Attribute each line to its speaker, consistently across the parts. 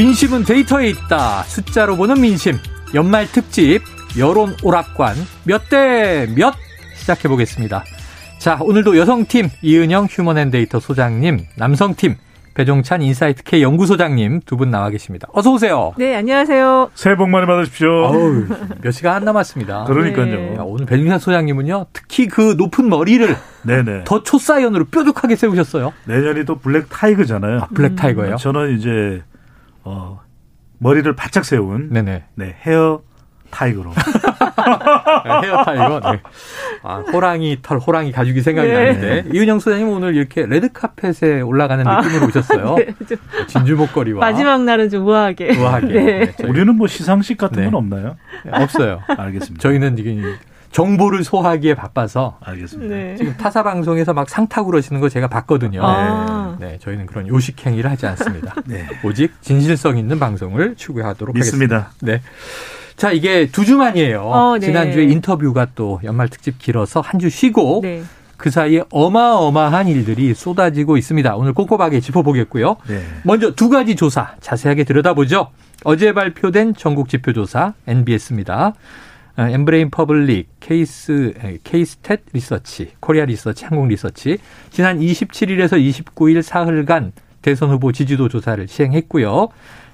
Speaker 1: 민심은 데이터에 있다. 숫자로 보는 민심. 연말 특집 여론 오락관 몇 대 몇 시작해 보겠습니다. 자, 오늘도 여성팀 이은영 휴먼앤데이터 소장님, 남성팀 배종찬 인사이트 K 연구소장님 두 분 나와 계십니다. 어서 오세요.
Speaker 2: 네, 안녕하세요.
Speaker 3: 새해 복 많이 받으십시오.
Speaker 1: 어우, 몇 시간 안 남았습니다.
Speaker 3: 그러니까요.
Speaker 2: 네.
Speaker 1: 야, 오늘 배종찬 소장님은요, 특히 그 높은 머리를
Speaker 3: 네네.
Speaker 1: 더 초사이언으로 뾰족하게 세우셨어요.
Speaker 3: 내년이 또 black tiger잖아요.
Speaker 1: black tiger요.
Speaker 3: 저는 이제 어 머리를 바짝 세운
Speaker 1: 네네.
Speaker 3: 네 hair tiger로.
Speaker 1: hair tiger. 네. 아, 호랑이 털, 호랑이 가죽이 생각이
Speaker 2: 네.
Speaker 1: 나는데 이은영 소장님 오늘 이렇게 레드 카펫에 올라가는
Speaker 2: 아,
Speaker 1: 느낌으로 오셨어요.
Speaker 2: 네, 좀
Speaker 1: 진주 목걸이와
Speaker 2: 마지막 날은 좀 우아하게.
Speaker 1: 우아하게.
Speaker 2: 네.
Speaker 1: 네, 저희-
Speaker 3: 우리는 뭐 시상식 같은
Speaker 1: 네.
Speaker 3: 건 없나요?
Speaker 1: 없어요.
Speaker 3: 알겠습니다.
Speaker 1: 저희는 이게 정보를 소화하기에 바빠서
Speaker 3: 알겠습니다.
Speaker 2: 네.
Speaker 1: 지금 타사 방송에서 막 상타 그러시는 거 제가 봤거든요.
Speaker 2: 아.
Speaker 1: 네, 저희는 그런 요식 행위를 하지 않습니다.
Speaker 3: 네.
Speaker 1: 오직 진실성 있는 방송을 추구하도록 하겠습니다.
Speaker 3: 믿습니다.
Speaker 1: 네. 자, 이게 두 주 만이에요.
Speaker 2: 어, 네.
Speaker 1: 지난주에 인터뷰가 또 연말 특집 길어서 한 주 쉬고
Speaker 2: 네.
Speaker 1: 그 사이에 어마어마한 일들이 쏟아지고 있습니다. 오늘 꼼꼼하게 짚어보겠고요.
Speaker 3: 네.
Speaker 1: 먼저 두 가지 조사 자세하게 들여다보죠. 어제 발표된 전국 지표 조사 NBS입니다. 어, 엠브레인 퍼블릭, 케이스, 에, 케이스탯 리서치, 코리아 리서치, 한국 리서치 지난 27일에서 29일 사흘간 대선 후보 지지도 조사를 시행했고요.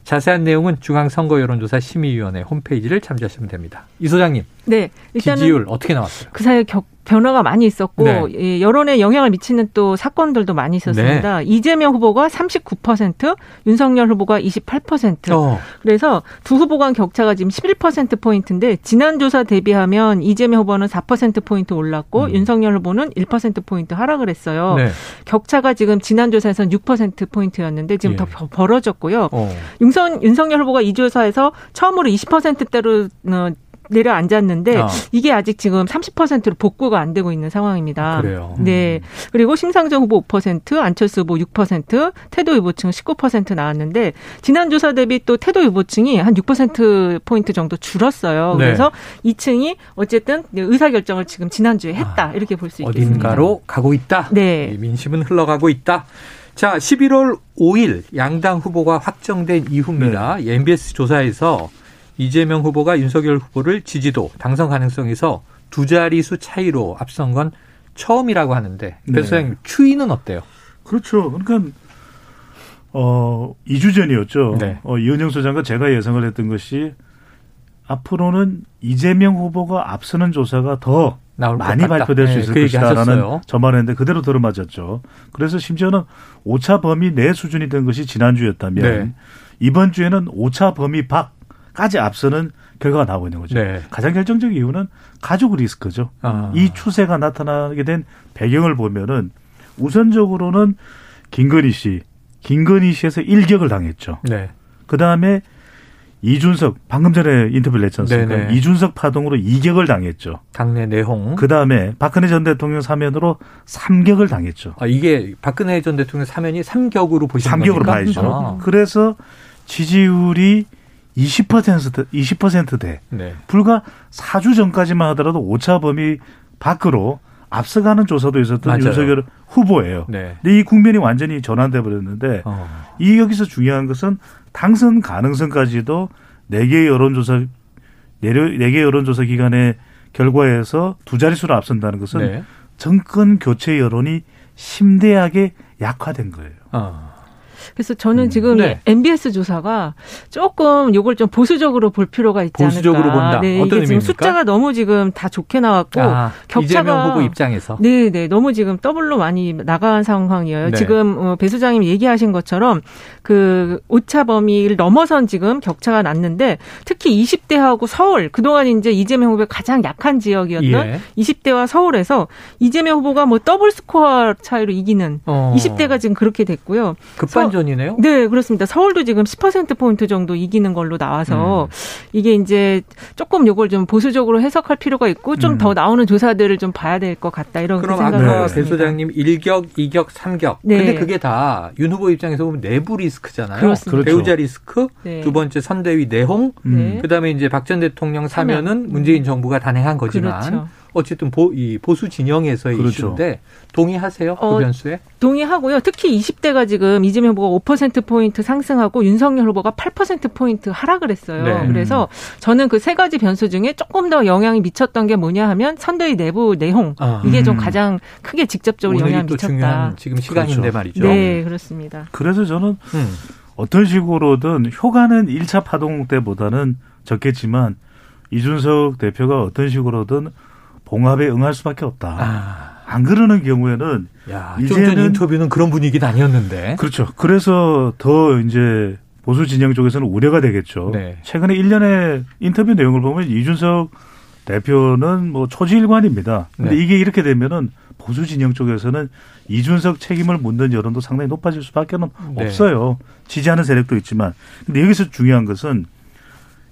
Speaker 1: 자세한 내용은 중앙선거 여론조사 심의위원회 홈페이지를 참조하시면 됩니다. 이 소장님,
Speaker 2: 네. 일단은
Speaker 1: 지지율 어떻게 나왔어요?
Speaker 2: 그 사이에 격, 변화가 많이 있었고
Speaker 1: 네.
Speaker 2: 예, 여론에 영향을 미치는 또 사건들도 많이 있었습니다. 이재명 후보가 39%, 윤석열 후보가 28%.
Speaker 1: 어,
Speaker 2: 그래서 두 후보 간 격차가 지금 11% 포인트인데 지난 조사 대비하면 이재명 후보는 4% 포인트 올랐고
Speaker 1: 음.
Speaker 2: 윤석열 후보는 1% 포인트 하락을 했어요.
Speaker 1: 네.
Speaker 2: 격차가 지금 지난 조사에서는 6% 포인트였는데 지금
Speaker 1: 예.
Speaker 2: 더 벌- 벌어졌고요.
Speaker 1: 어,
Speaker 2: 윤선, 윤석열 후보가 이 조사에서 처음으로 20%대로 어, 내려앉았는데
Speaker 1: 아.
Speaker 2: 이게 아직 지금 30%로 복구가 안 되고 있는 상황입니다.
Speaker 1: 그래요.
Speaker 2: 네. 그리고 심상정 후보 5%, 안철수 후보 6%, 태도 유보층 19% 나왔는데 지난 조사 대비 또 태도 유보층이 한 6% 포인트 정도 줄었어요.
Speaker 1: 네.
Speaker 2: 그래서 2층이 어쨌든 의사 결정을 지금 지난주에 했다. 이렇게 볼 수 있겠습니다.
Speaker 1: 어딘가로 가고 있다.
Speaker 2: 네.
Speaker 1: 이 민심은 흘러가고 있다. 자, 11월 5일 양당 후보가 확정된 이후입니다. 이 MBS 조사에서 이재명 후보가 윤석열 후보를 지지도, 당선 가능성에서 두 자릿수 차이로 앞선 건 처음이라고 하는데
Speaker 3: 네.
Speaker 1: 배 소장님 추이는 어때요?
Speaker 3: 그렇죠. 그러니까 어 2주 전이었죠.
Speaker 1: 네.
Speaker 3: 어 이은영 소장과 제가 예상을 했던 것이 앞으로는 이재명 후보가 앞서는 조사가 더 많이. 발표될 수
Speaker 1: 네,
Speaker 3: 있을
Speaker 1: 그.
Speaker 3: 것이다라는 전망했는데 그대로 들어맞았죠. 그래서 심지어는 오차 범위 내 수준이 된 것이 지난주였다면
Speaker 1: 네.
Speaker 3: 이번 주에는 오차 범위 밖 까지 앞서는 결과가 나오고 있는 거죠.
Speaker 1: 네.
Speaker 3: 가장 결정적 인 이유는 가족 리스크죠.
Speaker 1: 아.
Speaker 3: 이 추세가 나타나게 된 배경을 보면은 우선적으로는 김건희 씨, 김건희 씨에서 일격을 당했죠.
Speaker 1: 네.
Speaker 3: 그 다음에 이준석 방금 전에 인터뷰를 했지 않습니까?
Speaker 1: 네네.
Speaker 3: 이준석 파동으로 이격을 당했죠.
Speaker 1: 당내 내홍.
Speaker 3: 그 다음에 박근혜 전 대통령 사면으로 삼격을 당했죠.
Speaker 1: 아, 이게 박근혜 전 대통령 사면이 삼격으로 보시는
Speaker 3: 삼격으로
Speaker 1: 겁니까?
Speaker 3: 봐야죠.
Speaker 1: 아,
Speaker 3: 그래서 지지율이 20% 20%대
Speaker 1: 네.
Speaker 3: 불과 4주 전까지만 하더라도 오차 범위 밖으로 앞서가는 조사도 있었던
Speaker 1: 맞아요.
Speaker 3: 윤석열 후보예요.
Speaker 1: 네.
Speaker 3: 근데 이 국면이 완전히 전환돼 버렸는데
Speaker 1: 어.
Speaker 3: 이 여기서 중요한 것은 당선 가능성까지도 네 개의 여론조사 네개 여론조사 기관의 결과에서 두 자릿수로 앞선다는 것은
Speaker 1: 네.
Speaker 3: 정권 교체 여론이 심대하게 약화된 거예요.
Speaker 1: 어.
Speaker 2: 그래서 저는 지금
Speaker 1: 네.
Speaker 2: 이 NBS 조사가 조금 요걸 좀 보수적으로 볼 필요가 있지
Speaker 1: 보수적으로
Speaker 2: 않을까.
Speaker 1: 본다.
Speaker 2: 네,
Speaker 1: 어떤
Speaker 2: 이게 지금
Speaker 1: 의미입니까?
Speaker 2: 숫자가 너무 지금 다 좋게 나왔고
Speaker 1: 아,
Speaker 2: 격차가
Speaker 1: 이재명 후보 입장에서
Speaker 2: 네, 네. 너무 지금 더블로 많이 나간 상황이에요.
Speaker 1: 네.
Speaker 2: 지금 어, 배 소장님 얘기하신 것처럼 그 오차 범위를 넘어선 지금 격차가 났는데 특히 20대하고 서울 그동안 이제 이재명 후보가 가장 약한 지역이었던
Speaker 1: 예.
Speaker 2: 20대와 서울에서 이재명 후보가 뭐 더블 스코어 차이로 이기는
Speaker 1: 어.
Speaker 2: 20대가 지금 그렇게 됐고요.
Speaker 1: 급반전 후반 전이네요.
Speaker 2: 네, 그렇습니다. 서울도 지금 10% 포인트 정도 이기는 걸로 나와서 음. 이게 이제 조금 요걸 좀 보수적으로 해석할 필요가 있고 좀더 음. 나오는 조사들을 좀 봐야 될 것 같다 이런
Speaker 1: 그럼
Speaker 2: 생각을
Speaker 1: 아까 배 소장님 1격, 2격, 3격. 네. 근데 그게 다 윤 후보 입장에서 보면 내부 리스크잖아요. 그렇습니다. 그렇죠. 배우자 리스크, 네. 두 번째 선대위 내홍, 네. 그다음에 이제 박 전 대통령 사면은 문재인 정부가 단행한 거지만 그렇죠. 어쨌든 보, 이 보수 진영에서의 그렇죠. 이슈인데 동의하세요? 그 어, 변수에?
Speaker 2: 동의하고요. 특히 20대가 지금 이재명 후보가 5%포인트 상승하고 윤석열 후보가 8%포인트 하락을 했어요. 네. 그래서 저는 그 세 가지 변수 중에 조금 더 영향이 미쳤던 게 뭐냐 하면 선대위 내부 내용. 아. 이게 좀 음. 가장 크게 직접적으로 영향을 미쳤다.
Speaker 1: 지금 시간인데 그렇죠. 말이죠.
Speaker 2: 네, 그렇습니다.
Speaker 3: 그래서 저는 음. 어떤 식으로든 효과는 1차 파동 때보다는 적겠지만 이준석 대표가 어떤 식으로든 봉합에 응할 수밖에 없다. 아. 안 그러는 경우에는
Speaker 1: 야, 이제는 인터뷰는 그런 분위기는 아니었는데.
Speaker 3: 그렇죠. 그래서 더 이제 보수 진영 쪽에서는 우려가 되겠죠. 네. 최근에 일련의 인터뷰 내용을 보면 이준석 대표는 뭐 초지일관입니다. 근데 네. 이게 이렇게 되면은 보수 진영 쪽에서는 이준석 책임을 묻는 여론도 상당히 높아질 수밖에 네. 없어요. 지지하는 세력도 있지만. 근데 여기서 중요한 것은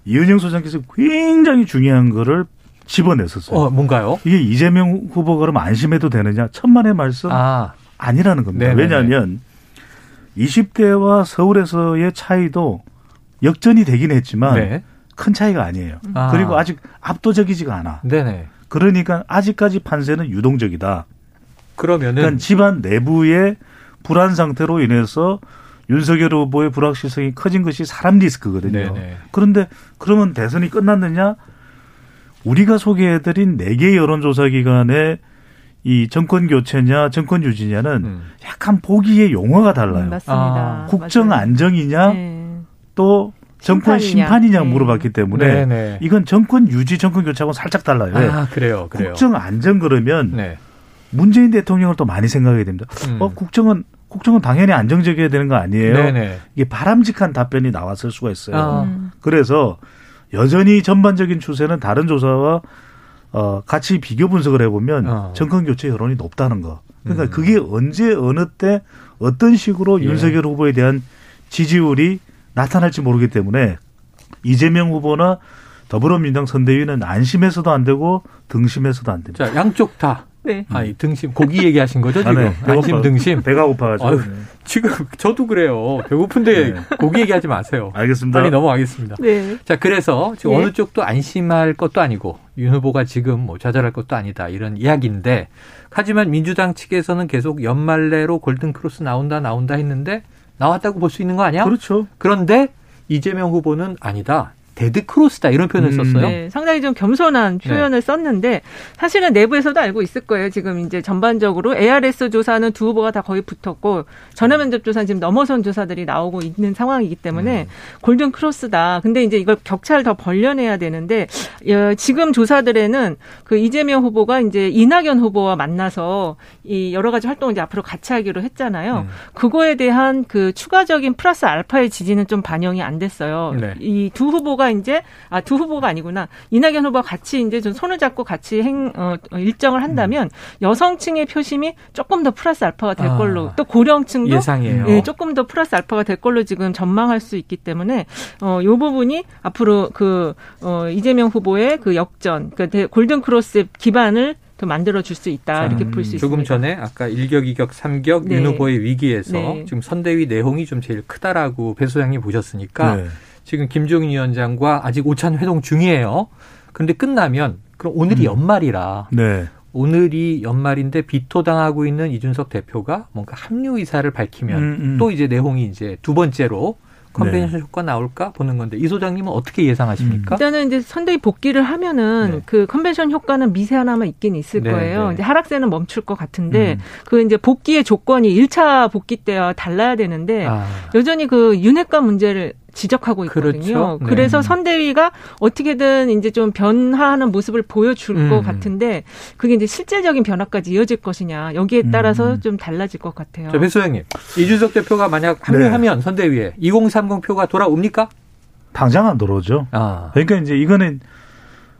Speaker 3: 이은영 소장께서 굉장히 중요한 거를 집어냈었어요.
Speaker 1: 어, 뭔가요?
Speaker 3: 이게 이재명 후보가 그럼 안심해도 되느냐? 천만의 말씀 아. 아니라는 겁니다. 네네네. 왜냐하면 20대와 서울에서의 차이도 역전이 되긴 했지만 네. 큰 차이가 아니에요. 아. 그리고 아직 압도적이지가 않아. 네네. 그러니까 아직까지 판세는 유동적이다.
Speaker 1: 그러면은 그러니까
Speaker 3: 집안 내부의 불안 상태로 인해서 윤석열 후보의 불확실성이 커진 것이 사람 리스크거든요. 네네. 그런데 그러면 대선이 끝났느냐? 우리가 소개해드린 네개 여론조사 기관의 이 정권 교체냐 정권 유지냐는 음. 약간 보기의 용어가 달라요. 음,
Speaker 2: 맞습니다. 아.
Speaker 3: 국정 맞아요. 안정이냐 네. 또 정권 심판이냐, 네. 물어봤기 때문에 네네. 네. 이건 정권 유지 정권 교체하고 살짝 달라요.
Speaker 1: 아 그래요, 그래요.
Speaker 3: 국정 안정 그러면 네. 문재인 대통령을 또 많이 생각해야 됩니다. 음. 어 국정은 국정은 당연히 안정적이어야 되는 거 아니에요? 네네. 이게 바람직한 답변이 나왔을 수가 있어요. 아. 그래서 여전히 전반적인 추세는 다른 조사와 어, 같이 비교 분석을 해보면 어. 정권 교체 여론이 높다는 거. 그러니까 음. 그게 언제 어느 때 어떤 식으로 예. 윤석열 후보에 대한 지지율이 나타날지 모르기 때문에 이재명 후보나 더불어민주당 선대위는 안심해서도 안 되고 등심해서도 안 됩니다.
Speaker 1: 자, 양쪽 다 네. 아, 이 등심 고기 얘기하신 거죠 지금? 아, 네. 안심 등심.
Speaker 3: 배가 고파가지고. 아유,
Speaker 1: 지금 저도 그래요. 배고픈데 네. 고기 얘기하지 마세요.
Speaker 3: 알겠습니다.
Speaker 1: 빨리 넘어가겠습니다. 네. 자, 그래서 지금 네. 어느 쪽도 안심할 것도 아니고 윤 후보가 지금 뭐 좌절할 것도 아니다 이런 이야기인데 하지만 민주당 측에서는 계속 연말 내로 골든 크로스 나온다 나온다 했는데 나왔다고 볼 수 있는 거 아니야?
Speaker 3: 그렇죠.
Speaker 1: 그런데 이재명 후보는 아니다. 데드 크로스다 이런 표현을 음. 썼어요. 네,
Speaker 2: 상당히 좀 겸손한 네. 표현을 네. 썼는데 사실은 내부에서도 알고 있을 거예요. 지금 이제 전반적으로 ARS 조사는 두 후보가 다 거의 붙었고 전화 면접 조사는 지금 넘어선 조사들이 나오고 있는 상황이기 때문에 음. 골든 크로스다. 근데 이제 이걸 격차를 더 벌려내야 되는데 어, 지금 조사들에는 그 이재명 후보가 이제 이낙연 후보와 만나서 이 여러 가지 활동을 이제 앞으로 같이 하기로 했잖아요. 음. 그거에 대한 그 추가적인 플러스 알파의 지지는 좀 반영이 안 됐어요. 네. 이두 후보가 후보가 이제 아 두 후보가 아니구나 이낙연 후보가 같이 이제 좀 손을 잡고 같이 행 어, 일정을 한다면 여성층의 표심이 조금 더 플러스 알파가 될 아, 걸로 또 고령층도
Speaker 1: 예상이에요.
Speaker 2: 예, 조금 더 플러스 알파가 될 걸로 지금 전망할 수 있기 때문에 어요 부분이 앞으로 그 어, 이재명 후보의 그 역전 그 골든 크로스 기반을 더 만들어 줄 수 있다 이렇게 볼 수 있습니다.
Speaker 1: 조금 전에 아까 1격, 2격, 3격 네. 윤 후보의 위기에서 네. 지금 선대위 내용이 좀 제일 크다라고 배 소장님 보셨으니까 네. 지금 김종인 위원장과 아직 오찬 회동 중이에요. 그런데 끝나면 그럼 오늘이 음. 연말이라 네. 오늘이 연말인데 비토당하고 있는 이준석 대표가 뭔가 합류 의사를 밝히면 음, 음. 또 이제 내홍이 이제 두 번째로 컨벤션 네. 효과 나올까 보는 건데 이 소장님은 어떻게 예상하십니까?
Speaker 2: 음. 일단은 이제 선대위 복귀를 하면은 네. 그 컨벤션 효과는 미세 하나마 있긴 있을 네, 거예요. 네. 이제 하락세는 멈출 것 같은데 음. 그 이제 복귀의 조건이 1차 복귀 때와 달라야 되는데 아. 여전히 그 윤핵관 문제를 지적하고 있거든요. 그렇죠. 네. 그래서 선대위가 어떻게든 이제 좀 변화하는 모습을 보여줄 음. 것 같은데 그게 이제 실질적인 변화까지 이어질 것이냐 여기에 따라서 음. 좀 달라질 것 같아요.
Speaker 1: 저 배수장님 이준석 대표가 만약 합류하면 네. 선대위에 2030 표가 돌아옵니까?
Speaker 3: 당장 안 돌아오죠. 아. 그러니까 이제 이거는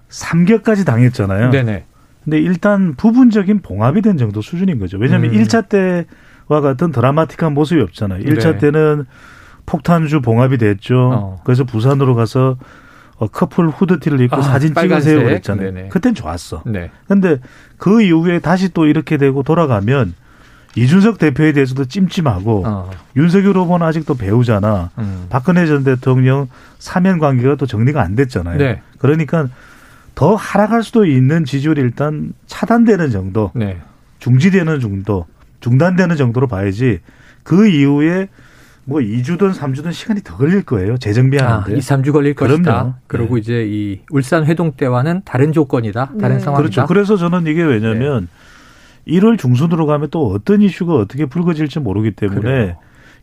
Speaker 3: 3개까지 당했잖아요. 네네. 근데 일단 부분적인 봉합이 된 정도 수준인 거죠. 왜냐하면 음. 1차 때 같은 드라마틱한 모습이 없잖아요. 1차 네. 때는 폭탄주 봉합이 됐죠. 어. 그래서 부산으로 가서 어, 커플 후드티를 입고 아, 사진 찍으세요 그랬잖아요. 네네. 그땐 좋았어. 네. 근데 그 이후에 다시 또 이렇게 되고 돌아가면 이준석 대표에 대해서도 찜찜하고 어. 윤석열 후보는 아직도 배우잖아. 음. 박근혜 전 대통령 사면 관계가 또 정리가 안 됐잖아요. 네. 그러니까 더 하락할 수도 있는 지지율이 일단 차단되는 정도, 네. 중지되는 정도, 중단되는 정도로 봐야지 그 이후에 뭐 2주든 3주든 시간이 더 걸릴 거예요. 재정비하는데.
Speaker 1: 아, 2, 3주 걸릴 그럼요. 것이다. 그리고 네. 이제 이 울산 회동 때와는 다른 조건이다. 다른 네. 상황이다.
Speaker 3: 그렇죠. 그래서 저는 이게 왜냐면 네. 1월 중순으로 가면 또 어떤 이슈가 어떻게 불거질지 모르기 때문에 그래요.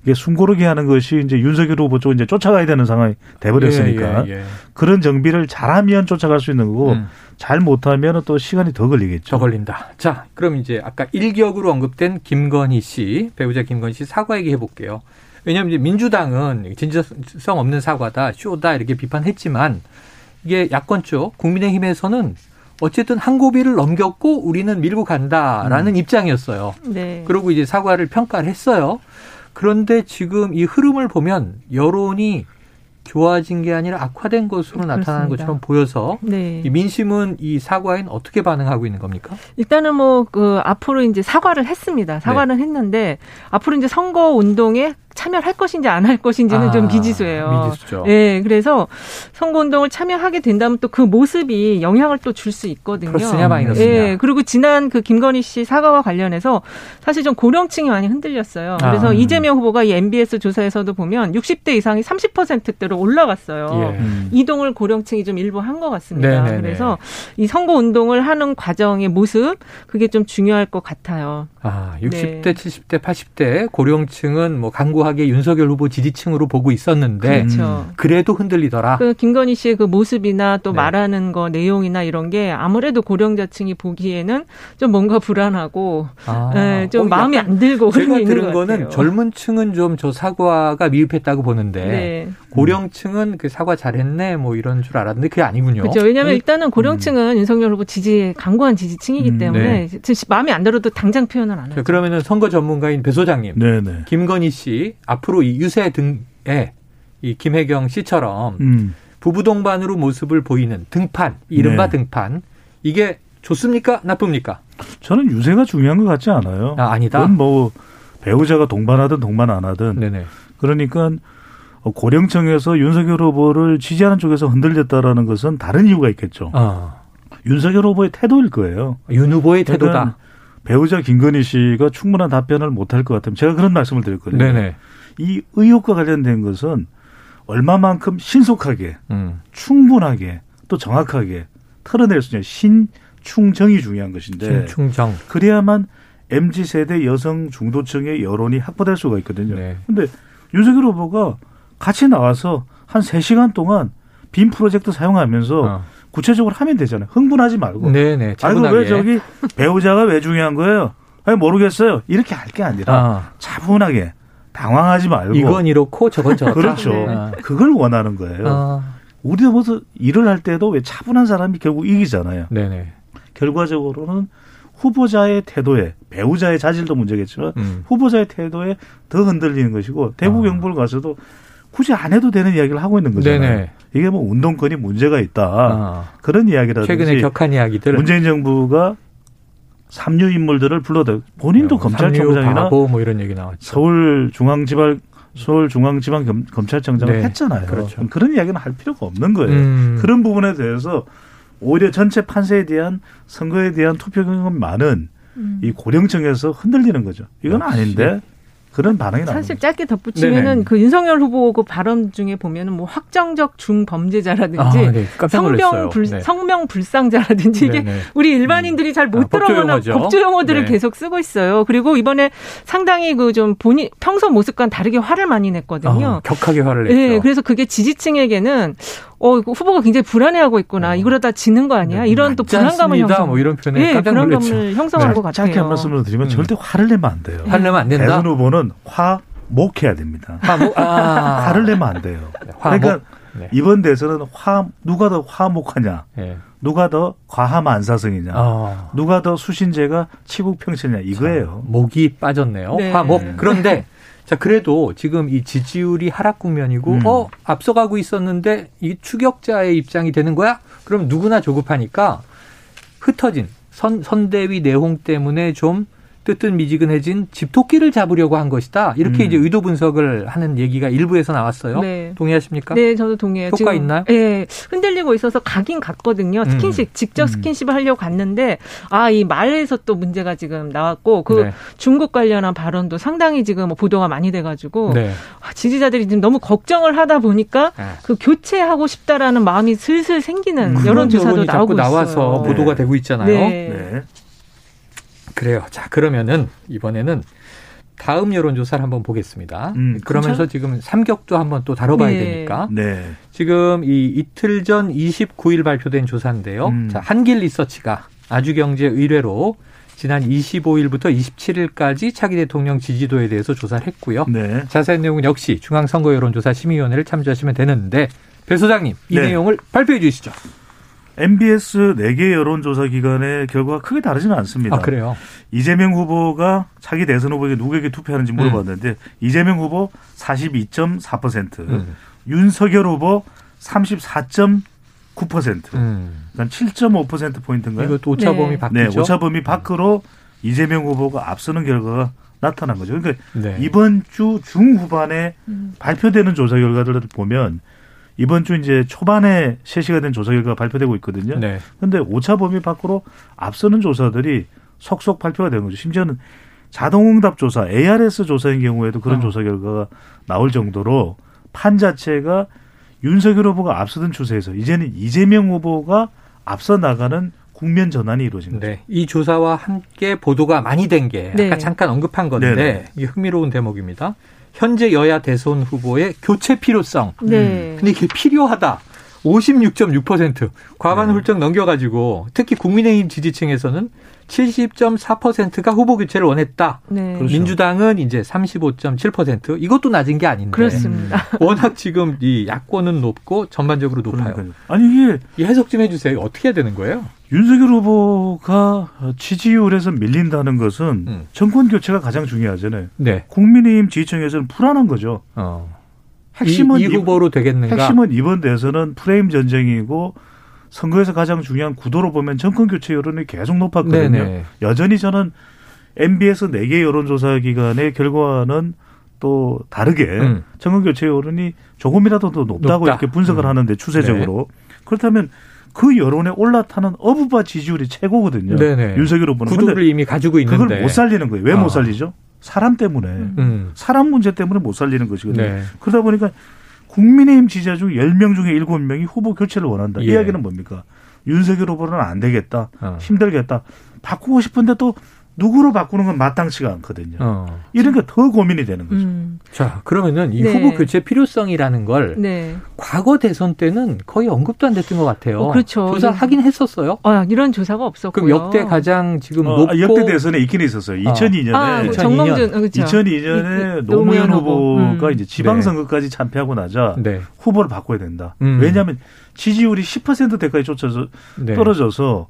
Speaker 3: 이게 숨고르게 하는 것이 이제 윤석열 후보 쪽 이제 쫓아가야 되는 상황이 돼버렸으니까 예, 예, 예. 그런 정비를 잘하면 쫓아갈 수 있는 거고 음. 잘 못하면 또 시간이 더 걸리겠죠.
Speaker 1: 더 걸린다. 자, 그럼 이제 아까 일격으로 언급된 김건희 씨 배우자 김건희 씨 사과 얘기 해볼게요. 왜냐하면 이제 민주당은 진정성 없는 사과다, 쇼다 이렇게 비판했지만 이게 야권 쪽 국민의힘에서는 어쨌든 한 고비를 넘겼고 우리는 밀고 간다라는 음. 입장이었어요. 네. 그리고 이제 사과를 평가를 했어요. 그런데 지금 이 흐름을 보면 여론이 좋아진 게 아니라 악화된 것으로 그렇습니다. 나타나는 것처럼 보여서 네. 이 민심은 이 사과엔 어떻게 반응하고 있는 겁니까?
Speaker 2: 일단은 뭐 그 앞으로 이제 사과를 했습니다. 사과는 네. 했는데 앞으로 이제 선거 운동에 참여할 것인지 안 할 것인지는 아, 좀 미지수예요.
Speaker 1: 미지수죠.
Speaker 2: 예, 그래서 선거 운동을 참여하게 된다면 또 그 모습이 영향을 또 줄 수 있거든요.
Speaker 1: 플러스냐 마이너스냐.
Speaker 2: 예, 그리고 지난 그 김건희 씨 사과와 관련해서 사실 좀 고령층이 많이 흔들렸어요. 그래서 아, 음. 이재명 후보가 이 MBS 조사에서도 보면 60대 이상이 30%대로 올라갔어요. 예. 음. 이동을 고령층이 좀 일부 한 것 같습니다. 네네네. 그래서 이 선거 운동을 하는 과정의 모습 그게 좀 중요할 것 같아요.
Speaker 1: 아, 60대, 네. 70대, 80대 고령층은 뭐 강구 하게 윤석열 후보 지지층으로 보고 있었는데 그렇죠. 그래도 흔들리더라.
Speaker 2: 그 김건희 씨의 그 모습이나 또 네. 말하는 거 내용이나 이런 게 아무래도 고령자층이 보기에는 좀 뭔가 불안하고 아, 네, 좀 어, 마음이 안 들고
Speaker 1: 제가 들은 거는 젊은 층은 좀 저 사과가 미흡했다고 보는데 네. 고령층은 그 사과 잘했네 뭐 이런 줄 알았는데 그게 아니군요.
Speaker 2: 그렇죠. 왜냐하면 음. 일단은 고령층은 음. 윤석열 후보 지지 강고한 지지층이기 음, 때문에 네. 마음에 안 들어도 당장 표현을 안 하죠.
Speaker 1: 그러면은 선거 전문가인 배 소장님, 네네. 김건희 씨 앞으로 이 유세 등에 이 김혜경 씨처럼 음. 부부 동반으로 모습을 보이는 등판, 이른바 네. 등판 이게 좋습니까? 나쁩니까?
Speaker 3: 저는 유세가 중요한 것 같지 않아요.
Speaker 1: 아, 아니다.
Speaker 3: 뭐 배우자가 동반하든 동반 안 하든. 네네. 그러니까 고령층에서 윤석열 후보를 지지하는 쪽에서 흔들렸다라는 것은 다른 이유가 있겠죠. 아. 윤석열 후보의 태도일 거예요.
Speaker 1: 윤 후보의 태도다.
Speaker 3: 배우자 김건희 씨가 충분한 답변을 못할 것 같으면 제가 그런 말씀을 드렸거든요. 네네. 이 의혹과 관련된 것은 얼마만큼 신속하게, 음. 충분하게, 또 정확하게 털어낼 수 있냐. 신충정이 중요한 것인데.
Speaker 1: 신충정.
Speaker 3: 그래야만 MZ 세대 여성 중도층의 여론이 확보될 수가 있거든요. 네. 근데 윤석열 후보가 같이 나와서 한 세시간 동안 빔 프로젝트 사용하면서 어. 구체적으로 하면 되잖아요. 흥분하지 말고.
Speaker 1: 네네.
Speaker 3: 아이고 왜 저기 배우자가 왜 중요한 거예요? 아니 모르겠어요. 이렇게 할 게 아니라 아. 차분하게 당황하지 말고
Speaker 1: 이건 이렇고 저건 저렇다.
Speaker 3: 그렇죠. 네. 그걸 원하는 거예요. 아. 우리도 뭐 일을 할 때도 왜 차분한 사람이 결국 이기잖아요. 네네. 결과적으로는 후보자의 태도에 배우자의 자질도 문제겠지만 음. 후보자의 태도에 더 흔들리는 것이고 대구 경북을 가서도 굳이 안 해도 되는 이야기를 하고 있는 거잖아요. 네네. 이게 뭐 운동권이 문제가 있다. 아. 그런 이야기라든지
Speaker 1: 최근에 격한 이야기들
Speaker 3: 문재인 정부가 삼류 인물들을 불러다 본인도 네, 검찰총장이나
Speaker 1: 뭐 이런 얘기 나왔죠.
Speaker 3: 서울 중앙지방 서울 중앙지방 검찰청장을 네. 했잖아요. 그렇죠. 그런 이야기는 할 필요가 없는 거예요. 음. 그런 부분에 대해서 오히려 전체 판세에 대한 선거에 대한 투표 경험이 많은 음. 이 고령층에서 흔들리는 거죠. 이건 역시. 아닌데 그런 반응이 나옵니다.
Speaker 2: 사실 짧게 덧붙이면은. 그 윤석열 후보 그 발언 중에 보면은 뭐 확정적 중범죄자라든지 아, 네. 성명 불 네. 성명 불상자라든지 이게 네네. 우리 일반인들이 잘못 아, 들어보는 법조 용어들을 네. 계속 쓰고 있어요. 그리고 이번에 상당히 그 좀 본인 평소 모습과는 다르게 화를 많이 냈거든요. 아,
Speaker 1: 격하게 화를 냈죠.
Speaker 2: 네, 그래서 그게 지지층에게는 어 후보가 굉장히 불안해하고 있구나. 어. 이러다 지는 거 아니야? 네. 이런 또 불안감을 형성.
Speaker 1: 뭐 이런 표현에
Speaker 2: 네, 깜짝 놀랐죠. 불안감을 형성한 네. 것 같아요.
Speaker 3: 짧게 한 말씀을 드리면 음. 절대 화를 내면 안 돼요.
Speaker 1: 화를 내면 안 된다.
Speaker 3: 대선 후보는 화 목해야 됩니다. 화목 아. 화를 내면 안 돼요. 화목. 그러니까 네. 이번 대선은 화 누가 더 화목하냐, 네. 누가 더 과함 안사성이냐, 어. 누가 더 수신제가 치국평천이냐 이거예요.
Speaker 1: 자, 목이 빠졌네요. 네. 화목. 그런데 자 그래도 지금 이 지지율이 하락 국면이고 음. 어 앞서가고 있었는데 이 추격자의 입장이 되는 거야? 그럼 누구나 조급하니까 흩어진 선 선대위 내홍 때문에 좀 뜨뜻미지근해진 집토끼를 잡으려고 한 것이다. 이렇게 음. 이제 의도 분석을 하는 얘기가 일부에서 나왔어요. 네. 동의하십니까?
Speaker 2: 네, 저도 동의해요.
Speaker 1: 효과 지금, 있나요?
Speaker 2: 네, 흔들리고 있어서 가긴 갔거든요. 음. 스킨십 음. 직접 스킨십을 하려고 갔는데 아 이 말에서 또 문제가 지금 나왔고 그 네. 중국 관련한 발언도 상당히 지금 뭐 보도가 많이 돼가지고 네. 아, 지지자들이 지금 너무 걱정을 하다 보니까 네. 그 교체하고 싶다라는 마음이 슬슬 생기는 음. 여론 조사도 나오고
Speaker 1: 나와서
Speaker 2: 있어요.
Speaker 1: 보도가 되고 있잖아요. 네. 네. 그래요. 자, 그러면은 이번에는 다음 여론조사를 한번 보겠습니다. 음, 그러면서? 지금 삼격도 한번 또 다뤄봐야 네. 되니까. 네. 지금 이 이틀 전 29일 발표된 조사인데요. 음. 자, 한길 리서치가 아주경제 의뢰로 지난 25일부터 27일까지 차기 대통령 지지도에 대해서 조사를 했고요. 네. 자세한 내용은 역시 중앙선거여론조사 심의위원회를 참조하시면 되는데 배 소장님 이 네. 내용을 발표해 주시죠.
Speaker 3: MBS 4개 여론조사 기관의 결과가 크게 다르지는 않습니다.
Speaker 1: 아, 그래요?
Speaker 3: 이재명 후보가 차기 대선 후보에게 누구에게 투표하는지 물어봤는데 음. 이재명 후보 42.4%, 음. 윤석열 후보 34.9%. 음. 그러니까 7.5% 포인트인가요?
Speaker 1: 이것도 오차범위 네. 밖이죠.
Speaker 3: 네, 오차범위 밖으로 이재명 후보가 앞서는 결과가 나타난 거죠. 그러니까 네. 이번 주 중후반에 음. 발표되는 조사 결과들을 보면 이번 주 이제 초반에 실시가 된 조사 결과가 발표되고 있거든요. 네. 근데 오차 범위 밖으로 앞서는 조사들이 속속 발표가 된 거죠. 심지어는 자동응답 조사, ARS 조사인 경우에도 그런 어. 조사 결과가 나올 정도로 판 자체가 윤석열 후보가 앞서던 추세에서 이제는 이재명 후보가 앞서 나가는 국면 전환이 이루어진 거죠. 네.
Speaker 1: 이 조사와 함께 보도가 많이 된게 네. 아까 잠깐 언급한 건데 네 이게 흥미로운 대목입니다. 현재 여야 대선 후보의 교체 필요성. 네. 근데 이게 필요하다. 56.6% 과반 네. 훌쩍 넘겨가지고 특히 국민의힘 지지층에서는 70.4%가 후보 교체를 원했다. 네. 그렇죠. 민주당은 이제 35.7% 이것도 낮은 게 아닌데.
Speaker 2: 그렇습니다.
Speaker 1: 워낙 지금 이 야권은 높고 전반적으로 높아요. 그러니까요.
Speaker 3: 아니 이게
Speaker 1: 이 해석 좀 해주세요. 어떻게 해야 되는 거예요?
Speaker 3: 윤석열 후보가 지지율에서 밀린다는 것은 음. 정권 교체가 가장 중요하잖아요. 네. 국민의힘 지지층에서는 불안한 거죠. 어.
Speaker 1: 핵심은 이, 이 후보로 되겠는가?
Speaker 3: 핵심은 이번 대선은 프레임 전쟁이고 선거에서 가장 중요한 구도로 보면 정권 교체 여론이 계속 높았거든요. 네네. 여전히 저는 MBS 4개 여론조사 기관의 결과는 또 다르게 음. 정권 교체 여론이 조금이라도 더 높다고 높다. 이렇게 분석을 음. 하는데 추세적으로 네. 그렇다면 그 여론에 올라타는 어부바 지지율이 최고거든요. 네네. 윤석열 후보는
Speaker 1: 구도를 이미 가지고 있는데
Speaker 3: 그걸 못 살리는 거예요. 왜못 아. 살리죠? 사람 때문에 음. 사람 문제 때문에 못 살리는 것이거든요. 네. 그러다 보니까 국민의힘 지지자 중 10명 중에 7명이 후보 교체를 원한다. 예. 이 이야기는 뭡니까? 윤석열 후보는 안 되겠다. 어. 힘들겠다. 바꾸고 싶은데 또 누구로 바꾸는 건 마땅치가 않거든요. 어. 이런 게 더 고민이 되는 거죠. 음.
Speaker 1: 자, 그러면은 이 네. 후보 교체 필요성이라는 걸 네. 과거 대선 때는 거의 언급도 안 됐던 것 같아요. 어,
Speaker 2: 그렇죠.
Speaker 1: 조사하긴 했었어요.
Speaker 2: 어, 이런 조사가 없었고요.
Speaker 1: 그럼 역대 가장 지금 어, 높고
Speaker 3: 역대 대선에 있긴 있었어요. 2002년에 아, 2002년. 정몽준, 그렇죠. 2002년에 노무현 후보가 음. 이제 지방선거까지 네. 참패하고 나자 네. 후보를 바꿔야 된다. 음. 왜냐하면 지지율이 10%대까지 쫓아서 네. 떨어져서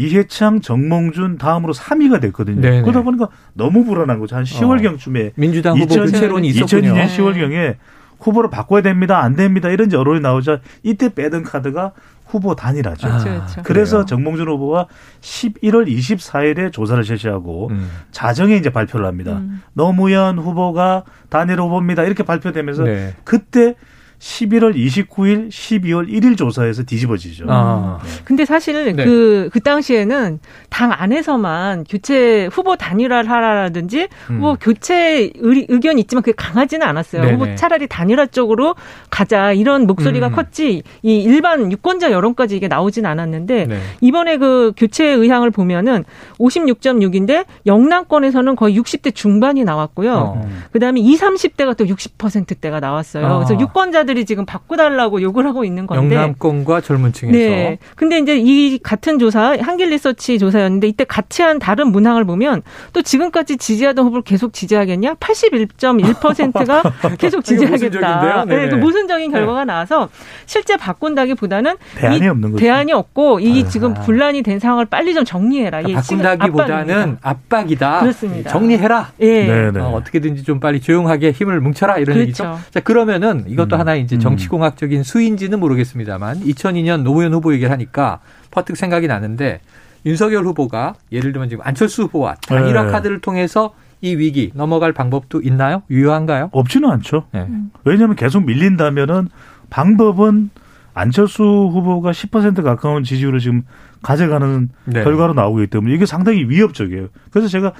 Speaker 3: 이해창, 정몽준 다음으로 3위가 됐거든요. 네네. 그러다 보니까 너무 불안한 거죠. 한 10월경쯤에 어.
Speaker 1: 민주당 후보 교체론이 있었군요.
Speaker 3: 2002년 10월경에 후보를 바꿔야 됩니다. 안 됩니다. 이런 여론이 나오자 이때 빼던 카드가 후보 단일화죠. 아, 그렇죠. 그래서 그래요. 정몽준 후보가 11월 24일에 조사를 실시하고 음. 자정에 이제 발표를 합니다. 음. 노무현 후보가 단일 후보입니다. 이렇게 발표되면서 네. 그때 11월 29일, 12월 1일 조사에서 뒤집어지죠. 아.
Speaker 2: 네. 근데 사실 네. 그, 그 당시에는 당 안에서만 교체 후보 단일화를 하라든지 음. 후보 교체 의, 의견이 있지만 그게 강하지는 않았어요. 네네. 후보 차라리 단일화 쪽으로 가자 이런 목소리가 음. 컸지 이 일반 유권자 여론까지 이게 나오진 않았는데 네. 이번에 그 교체 의향을 보면은 56.6인데 영남권에서는 거의 60대 중반이 나왔고요. 어. 그 다음에 20, 30대가 또 60%대가 나왔어요. 아. 그래서 유권자들 주자들이 지금 바꿔달라고 요구를 하고 있는 건데
Speaker 1: 영남권과 젊은 층에서. 네.
Speaker 2: 근데 이제 이 같은 조사 한길 리서치 조사였는데 이때 같이 한 다른 문항을 보면 또 지금까지 지지하던 후보를 계속 지지하겠냐? 81.1%가 계속 지지하겠다. 네, 그 모순적인 결과가 네. 나와서 실제 바꾼다기보다는
Speaker 3: 대안이 없는 거죠.
Speaker 2: 대안이 없고 이 아. 지금 분란이 된 상황을 빨리 좀 정리해라.
Speaker 1: 그러니까 바꾼다기보다는 압박이다.
Speaker 2: 그렇습니다.
Speaker 1: 정리해라. 예. 어, 어떻게든지 좀 빨리 조용하게 힘을 뭉쳐라 이런 그렇죠. 얘기죠. 자 그러면은 이것도 음. 하나 이제 음. 정치공학적인 수인지는 모르겠습니다만 2002년 노무현 후보 얘기를 하니까 퍼뜩 생각이 나는데 윤석열 후보가 예를 들면 지금 안철수 후보와 단일화 네. 카드를 통해서 이 위기 넘어갈 방법도 있나요? 유효한가요?
Speaker 3: 없지는 않죠. 네. 왜냐하면 계속 밀린다면은 방법은 안철수 후보가 10% 가까운 지지율을 지금 가져가는 네. 결과로 나오기 때문에 이게 상당히 위협적이에요. 그래서 제가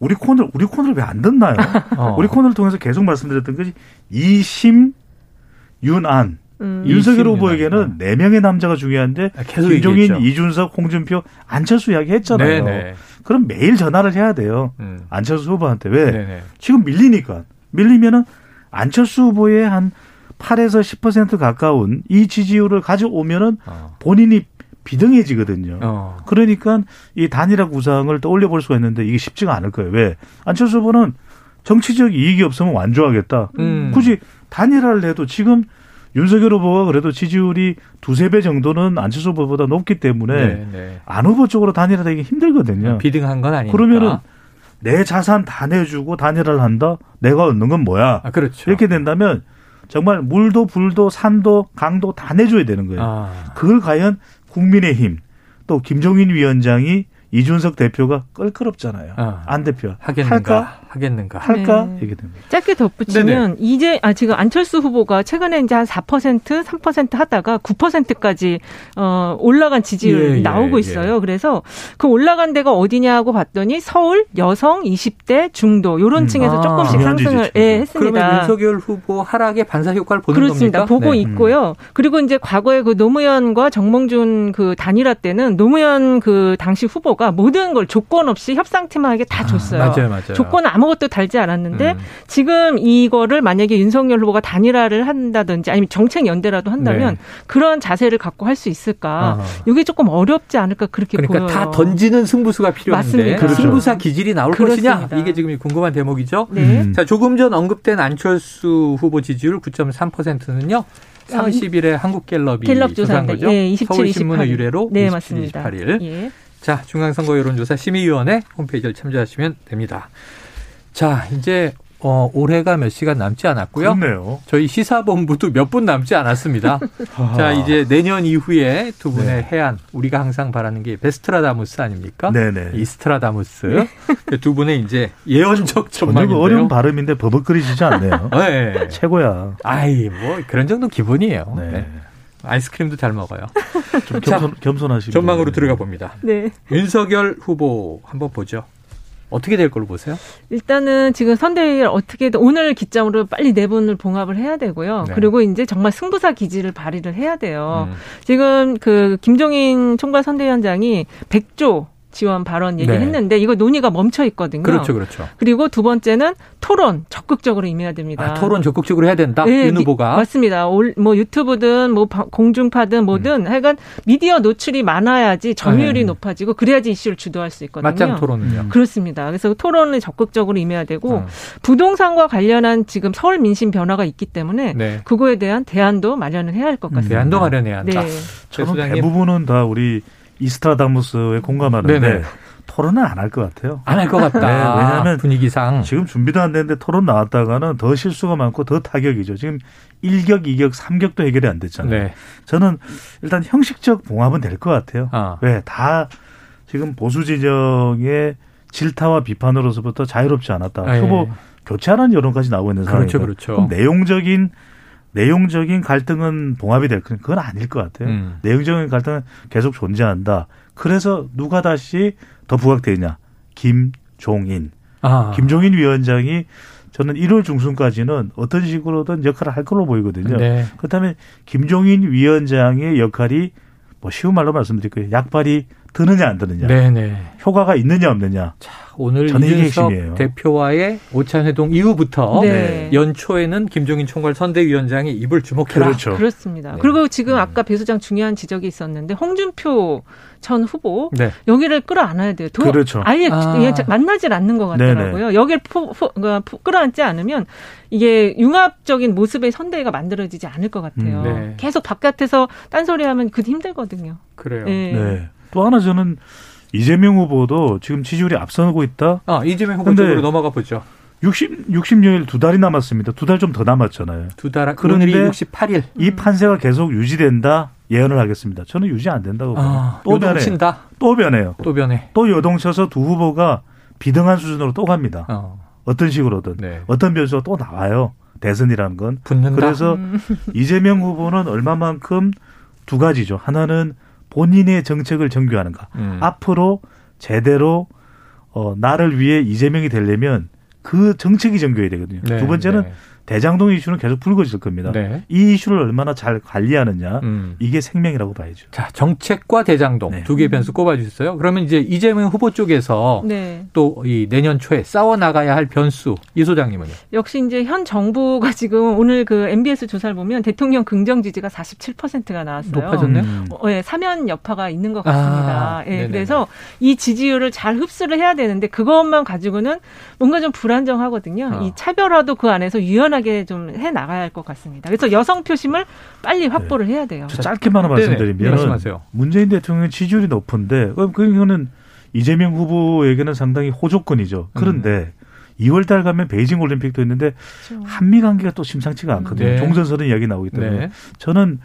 Speaker 3: 우리 코너 우리 코너를 왜 안 듣나요? 어. 우리 코너를 통해서 계속 말씀드렸던 것이 이심 윤안 음. 윤석열 후보에게는 네 명의 남자가 중요한데 아, 김종인, 얘기했죠. 이준석, 홍준표, 안철수 이야기 했잖아요. 네네. 그럼 매일 전화를 해야 돼요. 음. 안철수 후보한테 왜? 네네. 지금 밀리니까 밀리면은 안철수 후보의 한 8에서 10% 가까운 이 지지율을 가져오면은 어. 본인이 비등해지거든요. 어. 그러니까 이 단일화 구상을 떠올려 볼 수가 있는데 이게 쉽지가 않을 거예요. 왜? 안철수 후보는 정치적 이익이 없으면 완주하겠다. 음. 굳이 단일화를 해도 지금 윤석열 후보가 그래도 지지율이 두세 배 정도는 안철수 후보보다 높기 때문에 네, 네. 안 후보 쪽으로 단일화되기 힘들거든요.
Speaker 1: 비등한 건 아니니까.
Speaker 3: 그러면은 내 자산 다 내주고 단일화를 한다? 내가 얻는 건 뭐야?
Speaker 1: 아, 그렇죠.
Speaker 3: 이렇게 된다면 정말 물도 불도 산도 강도 다 내줘야 되는 거예요. 아. 그걸 과연 국민의힘 또 김종인 위원장이 이준석 대표가 껄끄럽잖아요. 어. 안 대표
Speaker 1: 하겠는가?
Speaker 3: 할까?
Speaker 1: 하겠는가?
Speaker 3: 할까? 음. 얘기 됩니다.
Speaker 2: 짧게 덧붙이면 네네. 이제 아 지금 안철수 후보가 최근에 이제 한 4%, 3% 하다가 9%까지 어 올라간 지지율 예, 예, 나오고 예, 있어요. 예. 그래서 그 올라간 데가 어디냐고 봤더니 서울 여성 20대 중도 요런 음. 층에서 아, 조금씩 상승을 예, 했습니다.
Speaker 1: 그러면 윤석열 후보 하락의 반사 효과를 보는
Speaker 2: 그렇습니다.
Speaker 1: 겁니까?
Speaker 2: 보고 네. 있고요. 그리고 이제 과거에 그 노무현과 정몽준 그 단일화 때는 노무현 그 당시 후보가 모든 걸 조건 없이 협상팀에게 다 아, 줬어요.
Speaker 1: 아, 맞아요, 맞아요.
Speaker 2: 조건은 아무것도 달지 않았는데 음. 지금 이거를 만약에 윤석열 후보가 단일화를 한다든지 아니면 정책 연대라도 한다면 네. 그런 자세를 갖고 할 수 있을까? 아. 이게 조금 어렵지 않을까 그렇게
Speaker 1: 그러니까
Speaker 2: 보여요.
Speaker 1: 다 던지는 승부수가 필요한데 그렇죠. 승부사 기질이 나올 그렇습니다. 것이냐 이게 지금 궁금한 대목이죠. 네. 음. 자 조금 전 언급된 안철수 후보 지지율 9.3%는요. 30일에 한국갤럽이 갤럽 조사한 거죠. 예, 27, 서울신문의 28일. 의뢰로 네, 27, 맞습니다. 28일. 예. 자, 중앙선거여론조사 심의위원회 홈페이지를 참조하시면 됩니다. 자, 이제 어, 올해가 몇 시간 남지 않았고요.
Speaker 3: 그렇네요.
Speaker 1: 저희 시사본부도 몇 분 남지 않았습니다. 자, 이제 내년 이후에 두 분의 네. 혜안, 우리가 항상 바라는 게 베스트라다무스 아닙니까? 네네. 이스트라다무스. 네. 두 분의 이제 예언적 전망인데요.
Speaker 3: 어려운 발음인데 버벅거리시지 않네요. 네. 최고야.
Speaker 1: 아이, 뭐 그런 정도 기본이에요. 네. 네. 아이스크림도 잘 먹어요.
Speaker 3: 좀 겸손, 겸손하시고.
Speaker 1: 전망으로 들어가 봅니다. 네. 윤석열 후보 한번 보죠. 어떻게 될 걸로 보세요?
Speaker 2: 일단은 지금 선대위를 어떻게든 오늘 기점으로 빨리 네 분을 봉합을 해야 되고요. 네. 그리고 이제 정말 승부사 기지를 발휘를 해야 돼요. 음. 지금 그 김종인 총괄 선대위원장이 100조 지원 발언 얘기했는데 네. 이거 논의가 멈춰 있거든요.
Speaker 1: 그렇죠, 그렇죠.
Speaker 2: 그리고 두 번째는 토론 적극적으로 임해야 됩니다.
Speaker 1: 아, 토론 적극적으로 해야 된다. 네, 윤 후보가
Speaker 2: 맞습니다. 뭐 유튜브든 뭐 공중파든 뭐든 음. 하여간 미디어 노출이 많아야지 점유율이 네. 높아지고 그래야지 이슈를 주도할 수 있거든요.
Speaker 1: 맞짱 토론은요.
Speaker 2: 음. 그렇습니다. 그래서 토론을 적극적으로 임해야 되고 음. 부동산과 관련한 지금 서울 민심 변화가 있기 때문에 네. 그거에 대한 대안도 마련을 해야 할 것 같습니다.
Speaker 1: 대안도 마련해야 한다. 네.
Speaker 3: 저는 대부분은 다 우리 이스트라다무스에 공감하는데 네네. 토론은 안 할 것 같아요.
Speaker 1: 안 할 것 같다. 네, 왜냐하면 분위기상
Speaker 3: 지금 준비도 안 됐는데 토론 나왔다가는 더 실수가 많고 더 타격이죠. 지금 1격, 2격, 3격도 해결이 안 됐잖아요. 네. 저는 일단 형식적 봉합은 될 것 같아요. 아. 왜? 다 지금 보수 지정의 질타와 비판으로서부터 자유롭지 않았다. 아, 예. 후보 교체하는 여론까지 나오고 있는 상황이죠.
Speaker 1: 그렇죠, 그렇죠.
Speaker 3: 내용적인 내용적인 갈등은 봉합이 될 그건 아닐 것 같아요. 음. 내용적인 갈등은 계속 존재한다. 그래서 누가 다시 더 부각되냐? 김종인. 아. 김종인 위원장이 저는 1월 중순까지는 어떤 식으로든 역할을 할 걸로 보이거든요. 네. 그렇다면 김종인 위원장의 역할이 뭐 쉬운 말로 말씀드릴게요. 약발이 드느냐 안 드느냐. 네네. 효과가 있느냐 없느냐.
Speaker 1: 자, 오늘 이준석 대표와의 오찬 회동 이후부터 네. 연초에는 김종인 총괄 선대위원장이 입을 주목해라.
Speaker 2: 그렇죠. 그렇습니다. 네. 그리고 지금 음. 아까 배 소장 중요한 지적이 있었는데 홍준표 전 후보 네. 여기를 끌어안아야 돼요. 도, 그렇죠. 아예 아. 만나질 않는 것 같더라고요. 네네. 여기를 포, 포, 그러니까 끌어안지 않으면 이게 융합적인 모습의 선대위가 만들어지지 않을 것 같아요. 음, 네. 계속 바깥에서 딴소리하면 그 힘들거든요.
Speaker 1: 그래요. 네.
Speaker 3: 네. 또 하나 저는 이재명 후보도 지금 지지율이 앞서고 있다.
Speaker 1: 아 이재명 후보 쪽으로 넘어가 보죠.
Speaker 3: 60 60여일 두 달이 남았습니다. 두 달 좀 더 남았잖아요.
Speaker 1: 두 달. 그런데 68일.
Speaker 3: 이 판세가 계속 유지된다. 예언을 하겠습니다. 저는 유지 안 된다고 봐요. 아,
Speaker 1: 또 변해. 친다.
Speaker 3: 또 변해요.
Speaker 1: 또 변해.
Speaker 3: 또 요동쳐서 두 후보가 비등한 수준으로 또 갑니다. 어. 떤 식으로든 네. 어떤 변수가 또 나와요. 대선이라는 건.
Speaker 1: 붙는다.
Speaker 3: 그래서 음. 이재명 후보는 얼마만큼 두 가지죠. 하나는 본인의 정책을 정교하는가. 음. 앞으로 제대로 어, 나를 위해 이재명이 되려면 그 정책이 정교해야 되거든요. 네, 두 번째는 네. 대장동 이슈는 계속 불거질 겁니다. 네. 이 이슈를 얼마나 잘 관리하느냐 음. 이게 생명이라고 봐야죠.
Speaker 1: 자 정책과 대장동 네. 두개 변수 꼽아주셨어요. 그러면 이제 이재명 후보 쪽에서 네. 또이 내년 초에 싸워 나가야 할 변수 이 소장님은요?
Speaker 2: 역시 이제 현 정부가 지금 오늘 그 MBS 조사를 보면 대통령 긍정 지지가 47%가 나왔어요.
Speaker 1: 높아졌네요. 음.
Speaker 2: 어, 네, 사면 여파가 있는 것 같습니다. 아, 네, 그래서 이 지지율을 잘 흡수를 해야 되는데 그것만 가지고는 뭔가 좀 불안정하거든요. 아. 이 차별화도 그 안에서 유연하게 유연하게 좀 해 나가야 할 것 같습니다. 그래서 여성 표심을 빨리 확보를 네. 해야 돼요.
Speaker 3: 짧게만 말씀드리면 문재인 대통령 지지율이 높은데 그거는 이재명 후보에게는 상당히 호조건이죠. 그런데 음. 2월 달 가면 베이징 올림픽도 있는데 그렇죠. 한미 관계가 또 심상치가 않거든요. 네. 종전선언 이야기 나오기 때문에 네. 저는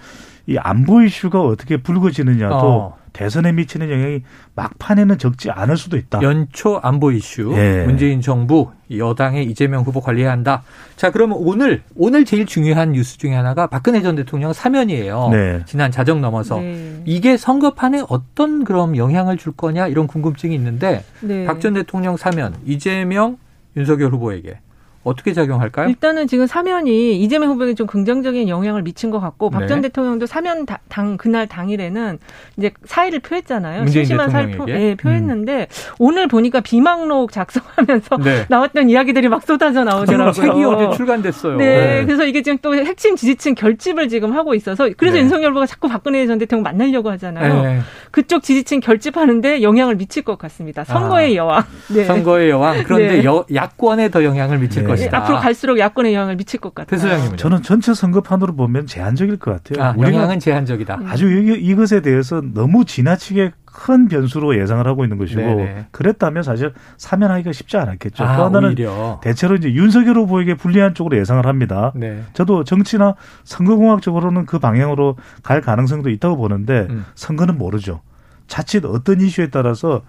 Speaker 3: 이 안보 이슈가 어떻게 불거지느냐도 어. 대선에 미치는 영향이 막판에는 적지 않을 수도 있다.
Speaker 1: 연초 안보 이슈 예. 문재인 정부 여당의 이재명 후보 관리해야 한다. 자 그러면 오늘 오늘 제일 중요한 뉴스 중에 하나가 박근혜 전 대통령 사면이에요. 네. 지난 자정 넘어서 네. 이게 선거판에 어떤 그럼 영향을 줄 거냐 이런 궁금증이 있는데 네. 박전 대통령 사면 이재명 윤석열 후보에게 어떻게 작용할까요?
Speaker 2: 일단은 지금 사면이 이재명 후보에게 좀 긍정적인 영향을 미친 것 같고 네. 박전 대통령도 사면 당 그날 당일에는 이제 사의를 표했잖아요. 심심한 사의를 표, 네, 표했는데 음. 오늘 보니까 비망록 작성하면서 네. 나왔던 이야기들이 막 쏟아져 나오더라고요.
Speaker 1: 책이 어제 출간됐어요.
Speaker 2: 네, 네, 그래서 이게 지금 또 핵심 지지층 결집을 지금 하고 있어서 그래서 네. 윤석열 후보가 자꾸 박근혜 전 대통령 만나려고 하잖아요. 네. 그쪽 지지층 결집하는데 영향을 미칠 것 같습니다. 선거의 아, 여왕.
Speaker 1: 선거의 여왕. 그런데 여, 야권에 더 영향을 미칠 것. 것이다.
Speaker 2: 앞으로 갈수록 야권의 영향을 미칠 것 같아요.
Speaker 1: 대소장님
Speaker 3: 저는 전체 선거판으로 보면 제한적일 것 같아요.
Speaker 1: 아, 우리가 영향은 제한적이다.
Speaker 3: 음. 아주 이것에 대해서 너무 지나치게 큰 변수로 예상을 하고 있는 것이고 네네. 그랬다면 사실 사면하기가 쉽지 않았겠죠. 아, 또 하나는 오히려. 대체로 이제 윤석열 후보에게 불리한 쪽으로 예상을 합니다. 네. 저도 정치나 선거공학적으로는 그 방향으로 갈 가능성도 있다고 보는데 음. 선거는 모르죠. 자칫 어떤 이슈에 따라서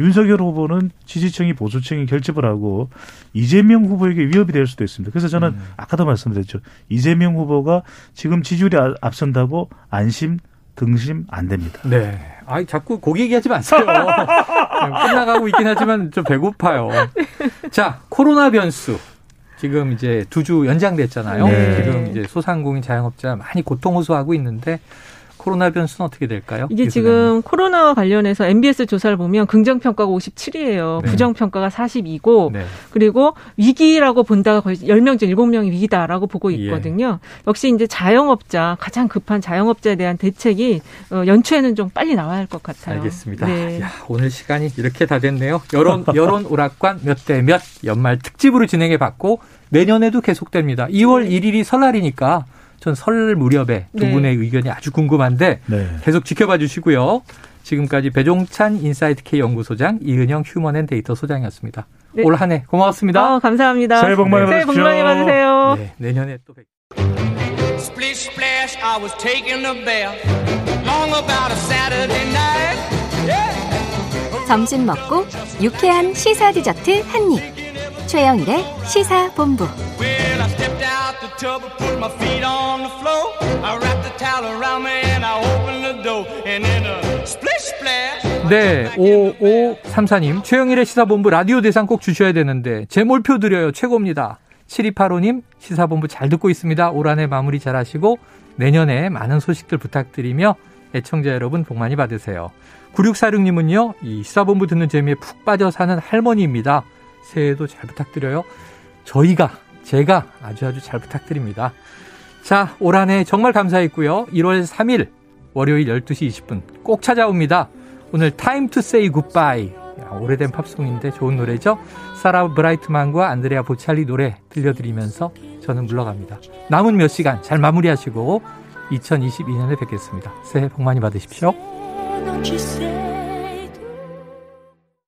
Speaker 3: 윤석열 후보는 지지층이 보수층이 결집을 하고 이재명 후보에게 위협이 될 수도 있습니다. 그래서 저는 음. 아까도 말씀드렸죠. 이재명 후보가 지금 지지율이 아, 앞선다고 안심 등심 안 됩니다.
Speaker 1: 네. 아, 자꾸 고기 얘기하지 마세요. 끝나가고 있긴 하지만 좀 배고파요. 자, 코로나 변수. 지금 이제 두 주 연장됐잖아요. 네. 지금 이제 소상공인 자영업자 많이 고통 호소하고 있는데 코로나 변수는 어떻게 될까요?
Speaker 2: 이게 지금 코로나와 관련해서 MBS 조사를 보면 긍정 평가가 57이에요. 네. 부정 평가가 42고 네. 그리고 위기라고 본다가 거의 10명 중 7명이 위기다라고 보고 예. 있거든요. 예. 역시 이제 자영업자 가장 급한 자영업자에 대한 대책이 어, 연초에는 좀 빨리 나와야 할 것 같아요.
Speaker 1: 알겠습니다. 네. 야, 오늘 시간이 이렇게 다 됐네요. 여론 여론 오락관 몇 대 몇 연말 특집으로 진행해 봤고 내년에도 계속됩니다. 2월 1일이 설날이니까 전 설 무렵에 두 네. 분의 의견이 아주 궁금한데 네. 계속 지켜봐 주시고요. 지금까지 배종찬 인사이트 K 연구소장, 이은영 휴먼앤데이터 소장이었습니다. 네. 올 한 해 고맙습니다.
Speaker 2: 어, 감사합니다.
Speaker 3: 새해 복 많이
Speaker 2: 받으세요. 새해 복 많이 받으세요. 네,
Speaker 1: 내년에 또 뵙.
Speaker 4: 점심 먹고 유쾌한 시사 디저트 한 입. 최영일의 시사 본부. Tub and put my feet on the floor. I wrap the towel around me and I open the door. And then a splish splash. 네, 5534님. 최영일의 시사본부 라디오 대상 꼭 주셔야 되는데, 제 몰표 드려요. 최고입니다. 7285님, 시사본부 잘 듣고 있습니다. 올 한 해 마무리 잘 하시고, 내년에 많은 소식들 부탁드리며, 애청자 여러분 복 많이 받으세요.
Speaker 1: 9646님은요, 이 시사본부 듣는 재미에 푹 빠져 사는 할머니입니다. 새해도 잘 부탁드려요. 저희가, 제가 아주 아주 잘 부탁드립니다. 자, 올 한 해 정말 감사했고요. 1월 3일 월요일 12시 20분 꼭 찾아옵니다. 오늘 to Say Goodbye. 야, 오래된 팝송인데 좋은 노래죠? 사라 브라이트만과 안드레아 보찰리 노래 들려드리면서 저는 물러갑니다. 남은 몇 시간 잘 마무리하시고 2022년에 뵙겠습니다. 새해 복 많이 받으십시오.